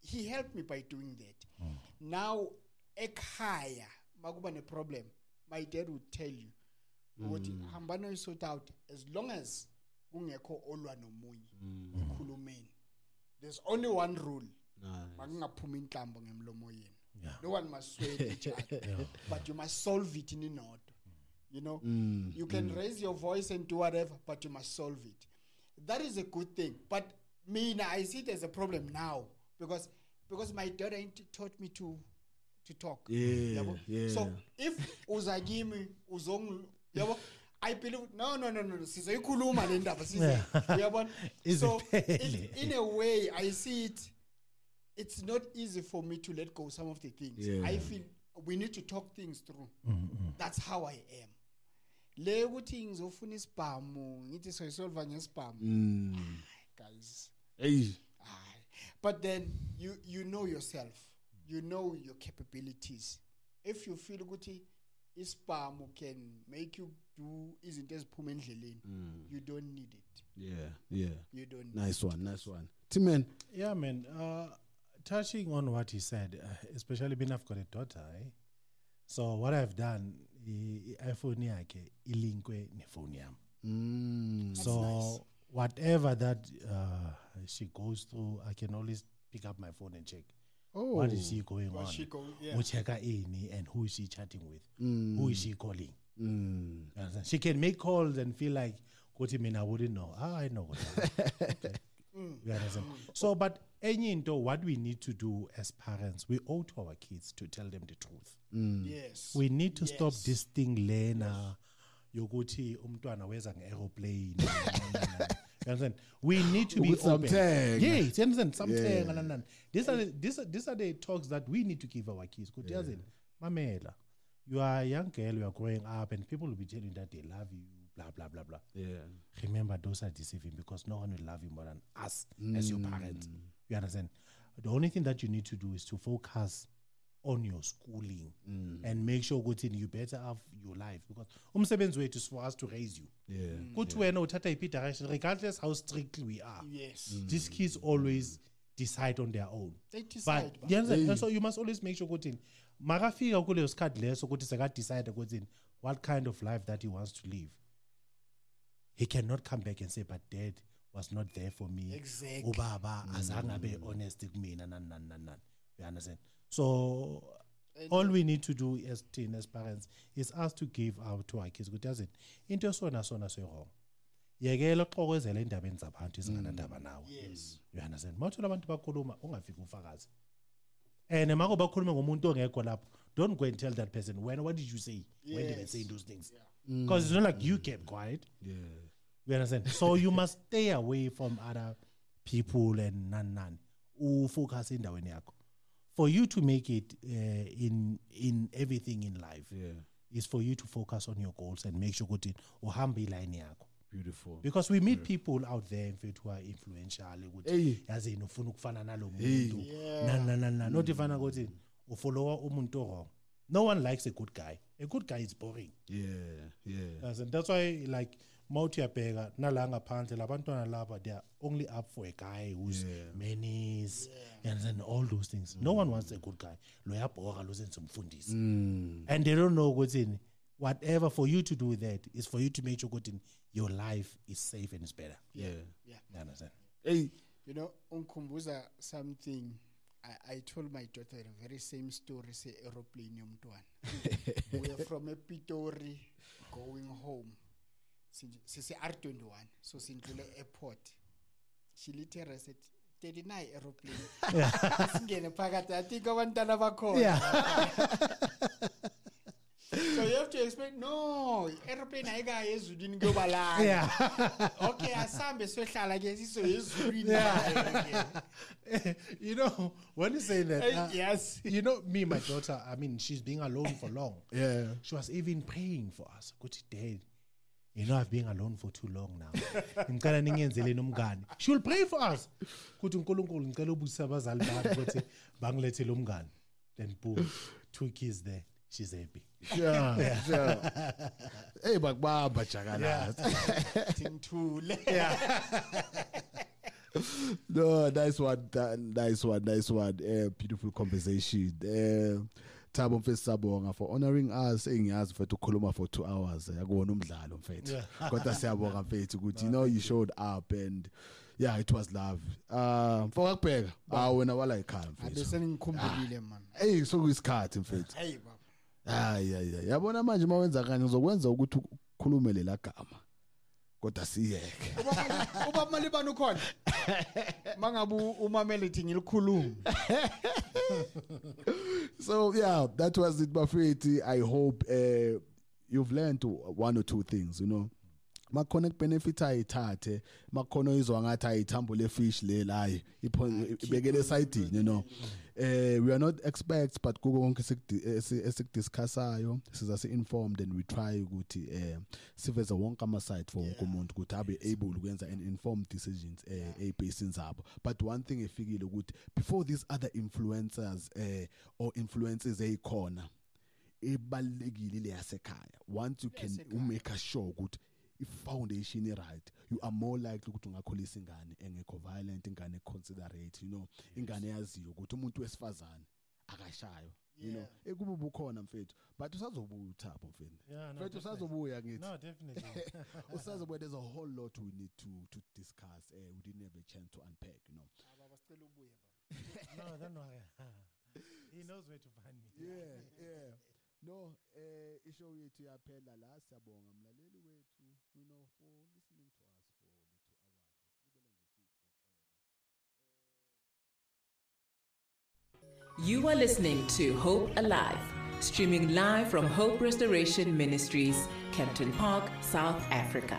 he helped me by doing that. Hmm. Now ekhaya makuba ne problem, my dad would tell you ukuthi hmm. hambana you sort out as long as kungekho olwa nomunye hmm. khulumeni. There's only one rule. Makungaphumi inhlambo ngemlomo yenu no one must swear each other but you must solve it in inodwa you know Mm, you can raise your voice and do whatever but you must solve it. That is a good thing. But mina i see it as a problem now because because my daughter ain't taught me to to talk. Yeah, yabo? yeah. so if uza kimi uzong yabo? I believe no no no no no, sizoyikhuluma le ndaba size. Uyabona? Ize so it, in a way i see it it's not easy for me to let go some of the things. Yeah. i feel we need to talk things through. Mm-hmm. that's how i am le ukuthi ngizofuna isibhamu ngithi soyisolva ngesibhamu Mm. guys Hey. Aye. But then you you know yourself. You know your capabilities. If you feel ukuthi isibhamu can make you do izinto eziphuma endleleni, you don't need it. Yeah, yeah. You don't need Nice one, nice one. Timen. Yeah, man. Uh, touching on what he said, uh, especially being I've got a daughter, eh? So what I've done, i- i- iPhone yakhe ilinkwe nefone yami. Mm. So whatever that uh, she goes through, I can always pick up my phone and check. Oh. What is she going What on? she go- yeah. Ucheka ini and who is she chatting with? Who is she calling? Mm. She can make calls and feel like, Kuti mean I wouldn't know. Ah, I know. what that- okay. You understand? Mm. So, but any into what we need to do as parents, we owe to our kids to tell them the truth. Mm. Yes. We need to stop this thing lena yokuthi umntwana weza nge-aeroplane you understand we need to be Ukuthi open samthenga. yes you understand samthenga Yeah. nani nani these are the, these are, these are the talks that we need to give our kids ukuthi yazini mamela you are a young girl you are growing up and people will be telling you that they love you blah blah blah blah. Yeah. remember those are deceiving because no one will love you more than us as your mm. parents. You understand? The only thing that you need to do is to focus on your schooling mm. and make sure ukuthi you better have your life because umsebenzi wethu is for us to raise you. Yeah. Mm. kuthi wena uthatha iphi direction? Regardless how strictly we are Yes. these kids always decide on their own. They decide. but but- you understand? And so you must always make sure ukuthi makafika kuleyo sikhathi leso ukuthi sekadecide ukuthi what kind of life that he wants to live he cannot come back and say but dad was not there for me. Exactly. ubaba mm. azange abe honest kumina nani nani nani nani. You understand? So all we need to do as teen as parents is us to give out to our kids ukuthi yazini into esona sona se-wrong yekela uxokozela endabeni zabantu ezinganandaba mm. nawe. Yes. you understand? Mawuthola abantu bakhuluma ungafiki ufakazi and mako bakhulume ngomuntu ongekho lapho don't go and tell that person when what did you say? When did I Yes. say those things because it's not like you kept quiet. Yeah. you understand? So you must stay away from other people and none none ufocus endaweni yakho. For you to make it uh, in in everything in life Yeah. is for you to focus on your goals and make sure ukuthi uhamba iline yakho. Beautiful. because we meet people out there mfethu who are influential ukuthi yazini ufuna ukufana nalo muntu? Na na na na not ifana ukuthi ufollowa umuntu wrong no one likes a good guy a good guy is boring Yeah. Yeah. Yes, and that's why like mawuthi uyabheka nala ngaphandle labantwana laba they are only up for a guy who's Yeah. menace and then all those things no one wants a good guy loyabhoka lozenza umfundisi mm. and they don't know ukuthi whatever for you to do with that is for you to make sure ukuthi your life is safe and is better Yeah. Yeah. you understand Hey. You know, unkumbuza something. I, I told my daughter the very same story, say aeroplane yomntwana. We're from Epitori going home. Sisi R21. So sindlule airport. She literally said, 39 aeroplane. Singene phakathi. I think abantwana bakhona. So you have to explain, no, aeroplane ayikayo ezulwini kuyobalala. yeah. Okay, asambe sohlala ke siso ezulwini. You know when you say that uh, yes. you know me my daughter i mean she's being alone for long. Yeah. she was even praying for us. Ukuthi dad you know i've been alone for too long now. Ngicela ningenzeleni umngane she will pray for us. Ukuthi unkulunkulu ngicela ubusisa abazali bami ukuthi bangilethele umngane. Then boom two kids there she's happy Sure. Sure. Hey, bakubamba jakalazi. Thingithule. No, nice one, that, nice one, nice one. Uh, beautiful conversation. Uh, Thabo mfethu sabonga for honoring us engiyazi mfethu ukukhuluma for 2 hours akuwona umdlalo mfethu kodwa siyabonga mfethu ukuthi you know you showed up and yeah it was love uh mfoka kubheka ah wena wala ekhaya mfethu Abese ngikhumbulile man. hey sokuyisikhathi mfethu Hey baba. Hayi hayi yabona manje mawenza kanje ngizokwenza ukuthi ukhulume lela gama. Kodwa siyeke. Ubaba ubaba malibani ukhona? Mangabe umamele thi ngilikhuluma. so yeah that was it bafethi i hope uh, you've learned one or two things you know. Makhona kubenefit ayithathe makhona izwa ngathi ayithambo lefish le layi ibekele esayidini you know. Eh we are not experts but kuko konke esikudiscussayo siza si-informed and we try ukuthi eh siveze wonke ama-side for wonke umuntu ukuthi abe able ukwenza an informed decisions eh ey'bhasini zabo. But one thing efikile ukuthi before these other influencers eh or influences eyikhona ebalekile le yasekhaya. Once you can make sure ukuthi i-foundation right you are more likely ukuthi ungakhulisa ingane engekho violent ingane considerate you know ingane yaziyo ukuthi umuntu wesifazane akashayo you know. Ekube bukhona mfethu but usazobuya uthapho mfethu mfethu usazobuya ngithi. No definitely. Usazobuya there's a whole lot we need to to discuss uh, we didn't have a chance to unpack you know. Baba sicela ubuye no don't worry he knows where to find me. Yeah yeah. No eh ishow yethu yaphela la siyabonga mlaleli. For listening to us for the two hours. Eh. You are listening to Hope Alive, streaming live from Hope Restoration Ministries, Kempton Park, South Africa.